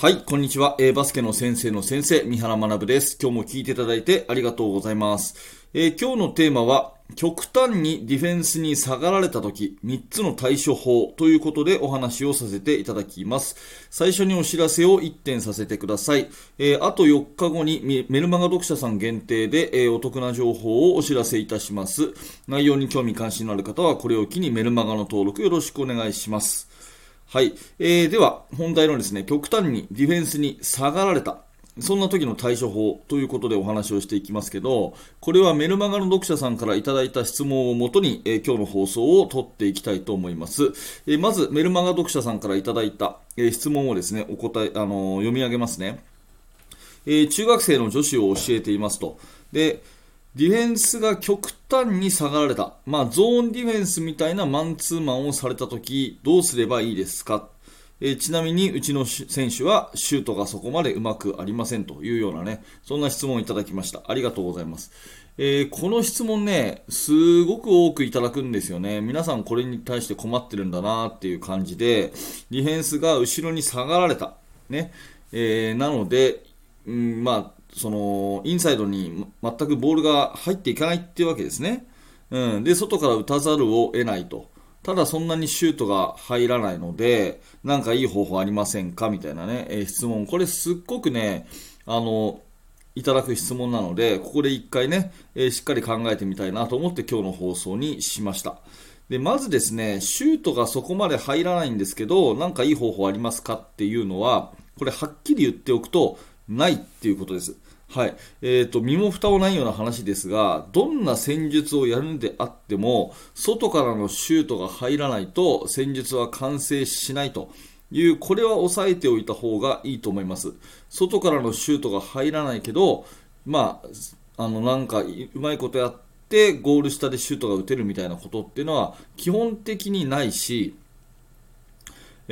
はい、こんにちは。えー、バスケの先生の先生、三原学です。今日も聞いていただいてありがとうございます。えー、今日のテーマは、極端にディフェンスに下がられた時、3つの対処法ということでお話をさせていただきます。最初にお知らせを1点させてください。えー、あと4日後にメルマガ読者さん限定で、えー、お得な情報をお知らせいたします。内容に興味関心のある方はこれを機にメルマガの登録よろしくお願いします。はい。えー、では、本題のですね、極端にディフェンスに下がられた。そんな時の対処法ということでお話をしていきますけど、これはメルマガの読者さんからいただいた質問をもとに、えー、今日の放送を取っていきたいと思います。えー、まず、メルマガ読者さんからいただいた、えー、質問をですね、お答え、あの読み上げますね。え中学生の女子を教えていますと。で、ディフェンスが極端に下がられた。まあ、ゾーンディフェンスみたいなマンツーマンをされたとき、どうすればいいですか？えー、ちなみに、うちの選手はシュートがそこまでうまくありませんというようなね、そんな質問をいただきました。ありがとうございます。えー、この質問ね、すごく多くいただくんですよね。皆さんこれに対して困ってるんだなっていう感じで、ディフェンスが後ろに下がられた。ね。えー、なので、うん、まあ、そのインサイドに全くボールが入っていかないっていうわけですね。うん、で、外から打たざるを得ないと。ただそんなにシュートが入らないので、なんかいい方法ありませんかみたいなね、えー、質問。これすっごくね、あの、いただく質問なので、ここで一回ね、えー、しっかり考えてみたいなと思って今日の放送にしました。で、まずですね、シュートがそこまで入らないんですけど、なんかいい方法ありますかっていうのは、これはっきり言っておくと、ないっていうことです。はい。えっ、ー、と、身も蓋もないような話ですが、どんな戦術をやるんであっても、外からのシュートが入らないと、戦術は完成しないという、これは押さえておいた方がいいと思います。外からのシュートが入らないけど、まあ、あの、なんか、うまいことやって、ゴール下でシュートが打てるみたいなことっていうのは、基本的にないし、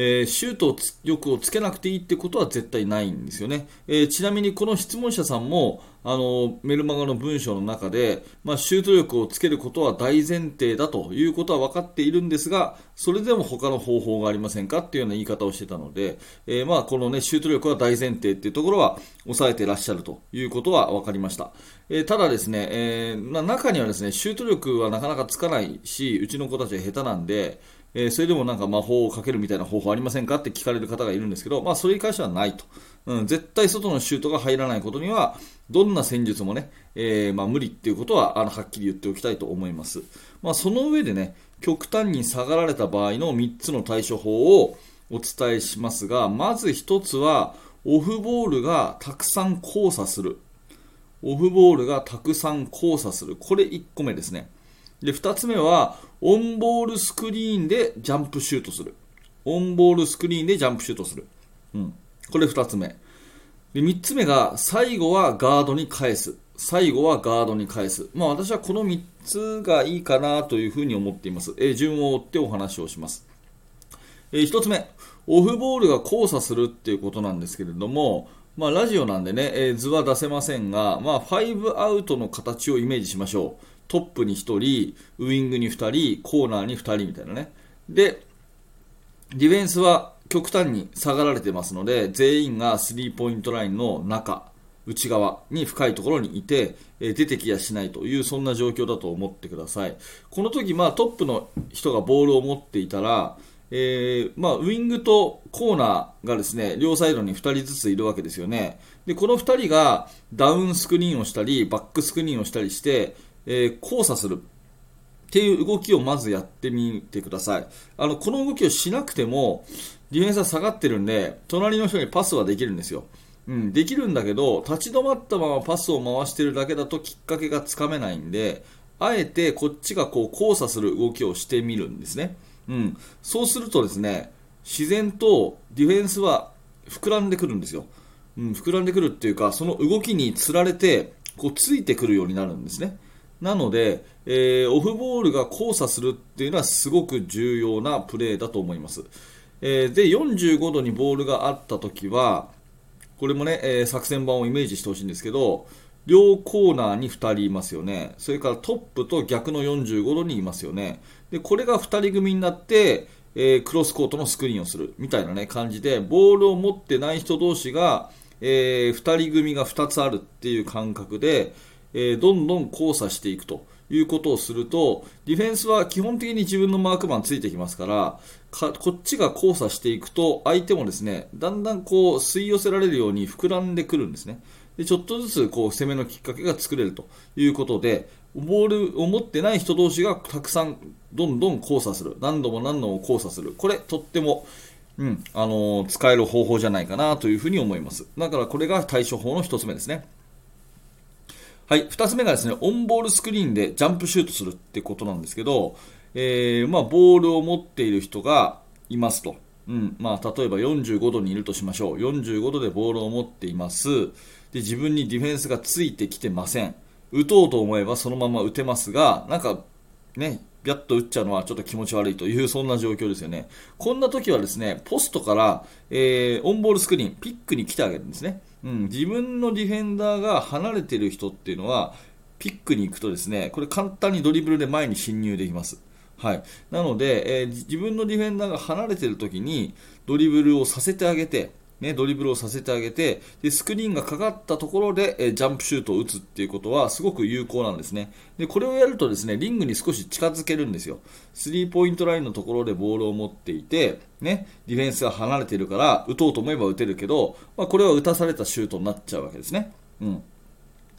えー、シュート力をつけなくていいってことは絶対ないんですよね。えー、ちなみにこの質問者さんも、あの、メルマガの文章の中で、まあ、シュート力をつけることは大前提だということは分かっているんですが、それでも他の方法がありませんかっていうような言い方をしてたので、えー、まあ、このね、シュート力は大前提っていうところは抑えてらっしゃるということは分かりました。えー、ただですね、えー、まあ、中にはですね、シュート力はなかなかつかないし、うちの子たちは下手なんで、えー、それでもなんか魔法をかけるみたいな方法ありませんかって聞かれる方がいるんですけど、まあ、それに関してはないと、うん、絶対外のシュートが入らないことには、どんな戦術もね、えー、まあ、無理っていうことはあのはっきり言っておきたいと思います。まあ、その上でね、極端に下がられた場合の3つの対処法をお伝えしますが、まず1つは、オフボールがたくさん交差する。オフボールがたくさん交差する。これ1個目ですね。で、2つ目は、オンボールスクリーンでジャンプシュートする。オンボールスクリーンでジャンプシュートする。うん。これ2つ目。で、3つ目が、最後はガードに返す。最後はガードに返す。まあ私はこの3つがいいかなというふうに思っています。え順を追ってお話をします。えー、1つ目、オフボールが交差するっていうことなんですけれども、まあラジオなんでね、えー、図は出せませんが、まあ5アウトの形をイメージしましょう。トップに1人、ウイングに2人、コーナーに2人みたいなね。で、ディフェンスは極端に下がられてますので、全員がスリーポイントラインの中、内側に深いところにいて、え出てきやしないという、そんな状況だと思ってください。この時、まあトップの人がボールを持っていたら、えー、まあ、ウイングとコーナーがですね、両サイドに2人ずついるわけですよね。で、この2人がダウンスクリーンをしたり、バックスクリーンをしたりして、えー、交差するっていう動きをまずやってみてください。あの、この動きをしなくても、ディフェンスは下がってるんで、隣の人にパスはできるんですよ。うん、できるんだけど、立ち止まったままパスを回してるだけだときっかけがつかめないんで、あえてこっちがこう交差する動きをしてみるんですね。うん。そうするとですね、自然とディフェンスは膨らんでくるんですよ。うん、膨らんでくるっていうか、その動きにつられて、こうついてくるようになるんですね。なので、えー、オフボールが交差するっていうのはすごく重要なプレーだと思います。えー、で、45度にボールがあったときは、これもね、えー、作戦版をイメージしてほしいんですけど、両コーナーに2人いますよね。それからトップと逆の45度にいますよね。で、これが2人組になって、えー、クロスコートのスクリーンをするみたいなね、感じで、ボールを持ってない人同士が、えー、2人組が2つあるっていう感覚で、え、どんどん交差していくということをすると、ディフェンスは基本的に自分のマークマンついてきますから、かこっちが交差していくと、相手もですね、だんだんこう吸い寄せられるように膨らんでくるんですね。でちょっとずつこう攻めのきっかけが作れるということで、ボールを持ってない人同士がたくさんどんどん交差する。何度も何度も交差する。これ、とっても、うん、あのー、使える方法じゃないかなというふうに思います。だからこれが対処法の1つ目ですね。はい、2つ目がですね、オンボールスクリーンでジャンプシュートするってことなんですけど、えー、まあ、ボールを持っている人がいますと。うんまあ、例えば45度にいるとしましょう。45度でボールを持っています。で、自分にディフェンスがついてきてません。打とうと思えばそのまま打てますが、なんか、ね、ビャッと打っちゃうのはちょっと気持ち悪いという、そんな状況ですよね。こんな時はですね、ポストから、えー、オンボールスクリーン、ピックに来てあげるんですね。うん、自分のディフェンダーが離れている人っていうのは、ピックに行くとですね、これ簡単にドリブルで前に侵入できます。はい。なので、えー、自分のディフェンダーが離れている時にドリブルをさせてあげて、ね、ドリブルをさせてあげてでスクリーンがかかったところで、えジャンプシュートを打つっていうことはすごく有効なんですね。でこれをやるとですねリングに少し近づけるんですよ。スリーポイントラインのところでボールを持っていて、ね、ディフェンスが離れているから打とうと思えば打てるけど、まあ、これは打たされたシュートになっちゃうわけですね、うん。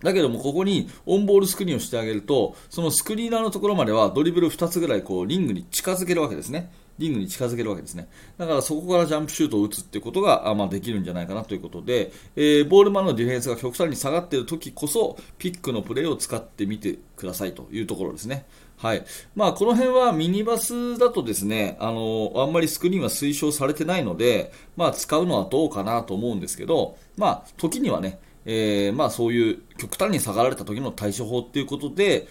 だけども、ここにオンボールスクリーンをしてあげると、そのスクリーナーのところまではドリブル2つぐらいこうリングに近づけるわけですね。リングに近づけるわけですね。だからそこからジャンプシュートを打つってことが、まあ、できるんじゃないかなということで、えー、ボールマンのディフェンスが極端に下がっている時こそ、ピックのプレーを使ってみてくださいというところですね。はい。まあ、この辺はミニバスだとですね、あの、あんまりスクリーンは推奨されてないので、まあ、使うのはどうかなと思うんですけど、まあ、時にはね、えー、まあ、そういう極端に下がられた時の対処法っていうことで、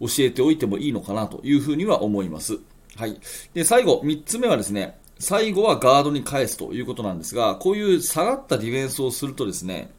教えておいてもいいのかなというふうには思います。はい。で、最後、3つ目はですね、最後はガードに返すということなんですが、こういう下がったディフェンスをするとですね、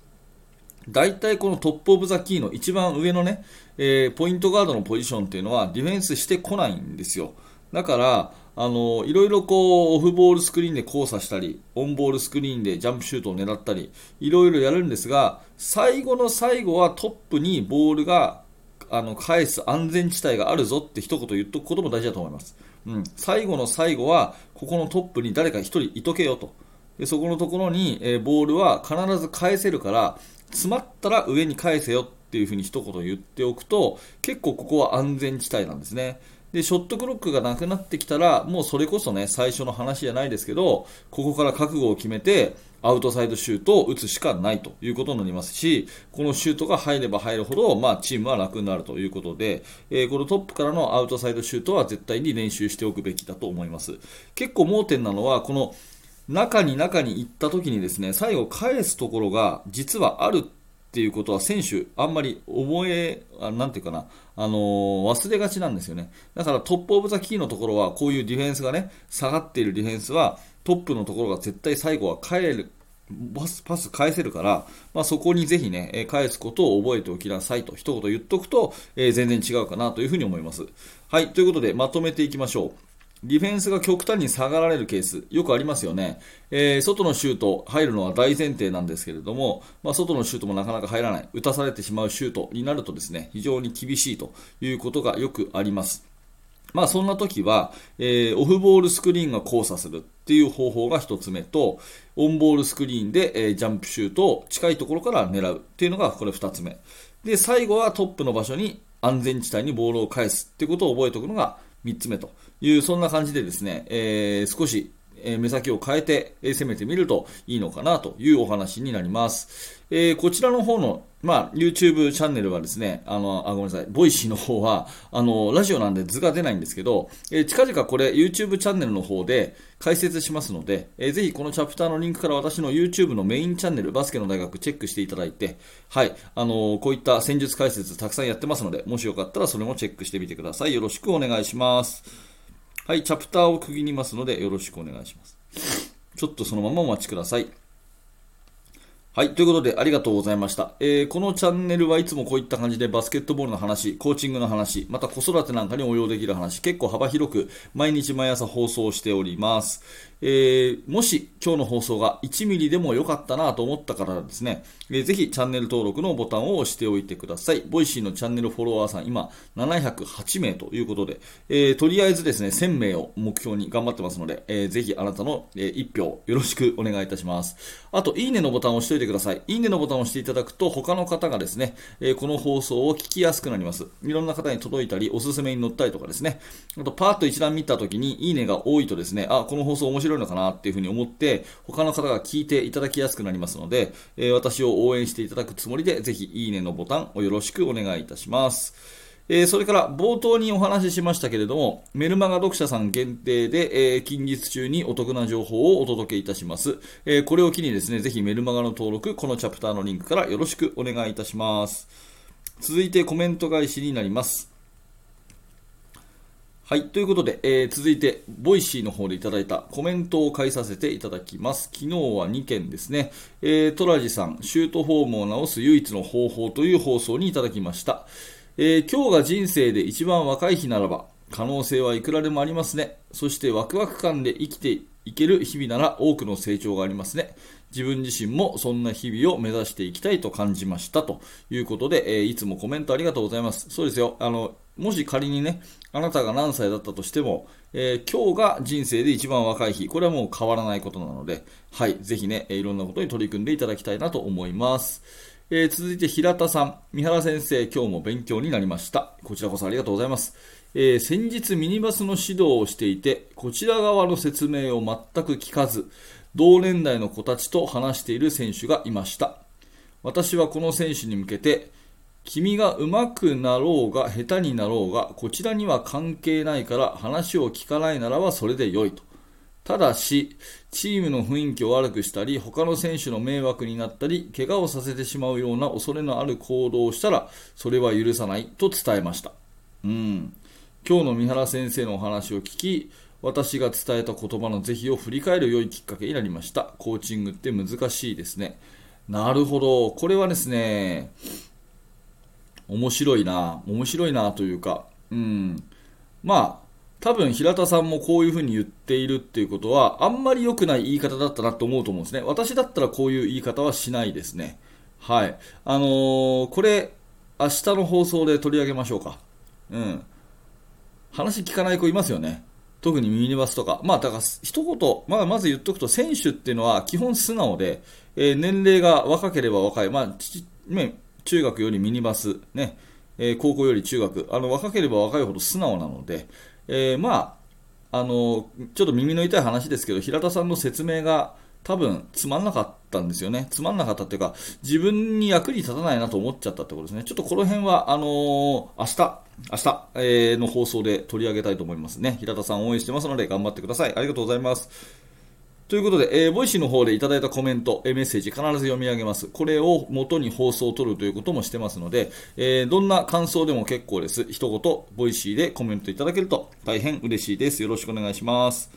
大体この top of the key の一番上のね、えー、ポイントガードのポジションっていうのはディフェンスしてこないんですよ。だから、あのいろいろこうオフボールスクリーンで交差したり、オンボールスクリーンでジャンプシュートを狙ったり、いろいろやるんですが、最後の最後はトップにボールがあの返す安全地帯があるぞって一言言っとくことも大事だと思います。うん、最後の最後は、ここのトップに誰か1人いとけよと。でそこのところに、え、ボールは必ず返せるから、詰まったら上に返せよっていうふうに一言言っておくと、結構ここは安全地帯なんですね。で、ショットクロックがなくなってきたら、もうそれこそね、最初の話じゃないですけど、ここから覚悟を決めて、アウトサイドシュートを打つしかないということになりますし、このシュートが入れば入るほど、まあ、チームは楽になるということで、えー、このトップからのアウトサイドシュートは絶対に練習しておくべきだと思います。結構盲点なのは、この中に中に行った時にですね、最後返すところが実はあるっていうことは選手、あんまり覚え、なんていうかな、あのー、忘れがちなんですよね。だから top of the key のところは、こういうディフェンスがね、下がっているディフェンスは、トップのところが絶対最後は帰る、パス、パス返せるから、まあ、そこにぜひね、返すことを覚えておきなさいと一言言っとくと、えー、全然違うかなというふうに思います。はい、ということでまとめていきましょう。ディフェンスが極端に下がられるケース、よくありますよね。えー、外のシュート入るのは大前提なんですけれども、まあ、外のシュートもなかなか入らない、打たされてしまうシュートになるとですね、非常に厳しいということがよくあります。まあそんな時は、えー、オフボールスクリーンが交差するっていう方法が1つ目と、オンボールスクリーンで、えー、ジャンプシュートを近いところから狙うっていうのがこれ2つ目。で、最後はトップの場所に安全地帯にボールを返すっていうことを覚えておくのが3つ目という、そんな感じでですね、えー、少し目先を変えて、攻めてみるといいのかなというお話になります。えー、こちらの方の、まあ、YouTube チャンネルはですね、あの、あ、ごめんなさい、 Voicy の方は、あの、ラジオなんで図が出ないんですけど、えー、近々これ YouTube チャンネルの方で解説しますので、えー、ぜひこのチャプターのリンクから私の YouTube のメインチャンネル、バスケの大学チェックしていただいて、はい、あのこういった戦術解説たくさんやってますので、もしよかったらそれもチェックしてみてください。よろしくお願いします。はい、チャプターを区切りますのでよろしくお願いします。ちょっとそのままお待ちください。はい。ということで、ありがとうございました。えー、このチャンネルはいつもこういった感じでバスケットボールの話、コーチングの話、また子育てなんかに応用できる話、結構幅広く毎日毎朝放送しております。えー、もし今日の放送が1ミリでも良かったなと思った方はですね、えー、ぜひチャンネル登録のボタンを押しておいてください。 Voicy のチャンネルフォロワーさん、今708名ということで、えー、とりあえずですね、1000名を目標に頑張ってますので、えー、ぜひあなたの、え、1票よろしくお願いいたします。あと、いいねのボタンを押しておいてください。いいねのボタンを押していただくと、他の方がですね、え、この放送を聞きやすくなります。いろんな方に届いたり、おすすめに載ったりとかですね、あと、パーッと一覧見たときに、いいねが多いとですね、あ、この放送面白いのかなっていうふうに思って、他の方が聞いていただきやすくなりますので、えー、私を応援していただくつもりで、ぜひいいねのボタンをよろしくお願いいたします。えー、それから冒頭にお話ししましたけれども、メルマガ読者さん限定で、えー、近日中にお得な情報をお届けいたします。えー、これを機にですね、ぜひメルマガの登録、このチャプターのリンクからよろしくお願いいたします。続いてコメント返しになります。はい。ということで、えー、続いて、 Voicy の方でいただいたコメントを返させていただきます。昨日は2件ですね。えー、トラジさん、シュートフォームを治す唯一の方法という放送にいただきました。えー、今日が人生で一番若い日ならば、可能性はいくらでもありますね。そしてワクワク感で生きていける日々なら多くの成長がありますね。自分自身もそんな日々を目指していきたいと感じましたということで、えー、いつもコメントありがとうございます。そうですよ。あの、もし仮にね、あなたが何歳だったとしても、えー、今日が人生で一番若い日、これはもう変わらないことなので、はい、ぜひね、いろんなことに取り組んでいただきたいなと思います。えー、続いて平田さん、三原先生、今日も勉強になりました。こちらこそありがとうございます。えー、先日ミニバスの指導をしていて、こちら側の説明を全く聞かず、同年代の子たちと話している選手がいました。私はこの選手に向けて、君が上手くなろうが下手になろうがこちらには関係ないから話を聞かないならばそれで良いと。ただし、チームの雰囲気を悪くしたり、他の選手の迷惑になったり、怪我をさせてしまうような恐れのある行動をしたら、それは許さないと伝えました。うん。今日の三原先生のお話を聞き、私が伝えた言葉の是非を振り返る良いきっかけになりました。コーチングって難しいですね。なるほど。これはですね、面白いな、面白いなというか、うん、まあ、多分平田さんもこういうふうに言っているっていうことは、あんまり良くない言い方だったなと思うと思うんですね。私だったらこういう言い方はしないですね。はい。あのー、これ、明日の放送で取り上げましょうか。うん。話聞かない子いますよね。特にミニバスとか。まあ、だから、一言、まあ、まず言っとくと、選手っていうのは基本素直で、えー、年齢が若ければ若い。まあ、ね、中学よりミニバス、ねえー、高校より中学あの若ければ若いほど素直なので、えー、まああのちょっと耳の痛い話ですけど平田さんの説明が多分つまんなかったんですよね。つまんなかったっていうか、自分に役に立たないなと思っちゃったってことですね。ちょっとこの辺は、あのー、明日、明日、え、の放送で取り上げたいと思いますね。平田さん応援してますので頑張ってください。ありがとうございます。ということで、えー、 Voicy の方でいただいたコメント、えー、メッセージ必ず読み上げます。これを元に放送を取るということもしてますので、えー、どんな感想でも結構です。一言、 Voicy でコメントいただけると大変嬉しいです。よろしくお願いします。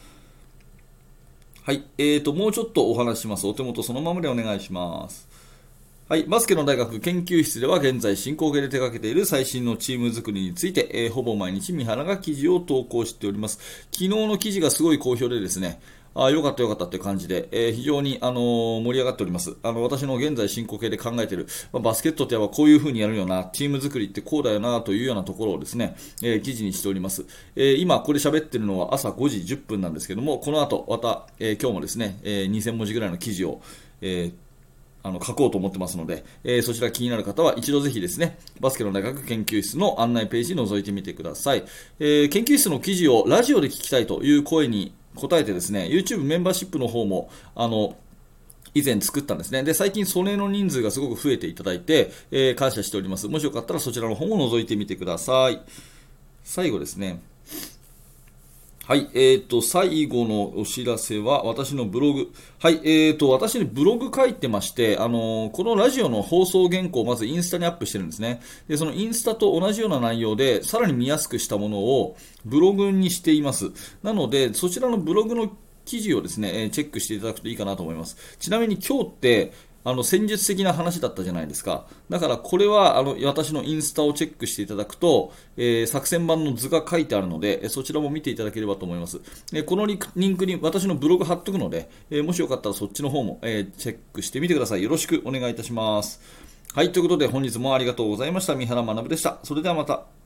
はい。えーと、もうちょっとお話します。お手元そのままでお願いします。はい。バスケの大学研究室では現在進行形で手掛けている最新のチーム作りについて、えー、ほぼ毎日三原が記事を投稿しております。昨日の記事がすごい好評でですね、ああよかったよかったっていう感じで、えー、非常に、あのー、盛り上がっております。あの、私の現在進行形で考えている、まあ、バスケットってやっぱこういう風にやるよな、チーム作りってこうだよな、というようなところをですね、えー、記事にしております。え、今、これ喋ってるのは朝5時10分なんですけども、この後、また、え、今日もですね、え、2000文字ぐらいの記事を、え、あの書こうと思ってますので、えー、そちら気になる方は一度ぜひですね、バスケの大学研究室の案内ページ覗いてみてください。えー、研究室の記事をラジオで聞きたいという声に答えてですね、YouTube メンバーシップの方も、あの、以前作ったんですね。で、最近それの人数がすごく増えていただいて、えー、感謝しております。もしよかったらそちらの方も覗いてみてください。最後ですね。はい、えーと、最後のお知らせは、私のブログ。はい、えーと、私にブログ書いてまして、あのー、このラジオの放送原稿をまずインスタにアップしてるんですね。で、そのインスタと同じような内容で、さらに見やすくしたものをブログにしています。なので、そちらのブログの記事をですね、チェックしていただくといいかなと思います。ちなみに今日って、あの戦術的な話だったじゃないですか。だからこれはあの私のインスタをチェックしていただくと、えー、作戦版の図が書いてあるので、そちらも見ていただければと思います。えー、このリンクに私のブログ貼っとくので、えー、もしよかったらそっちの方も、えチェックしてみてください。よろしくお願いいたします。はい、ということで本日もありがとうございました。三原学でした。それではまた。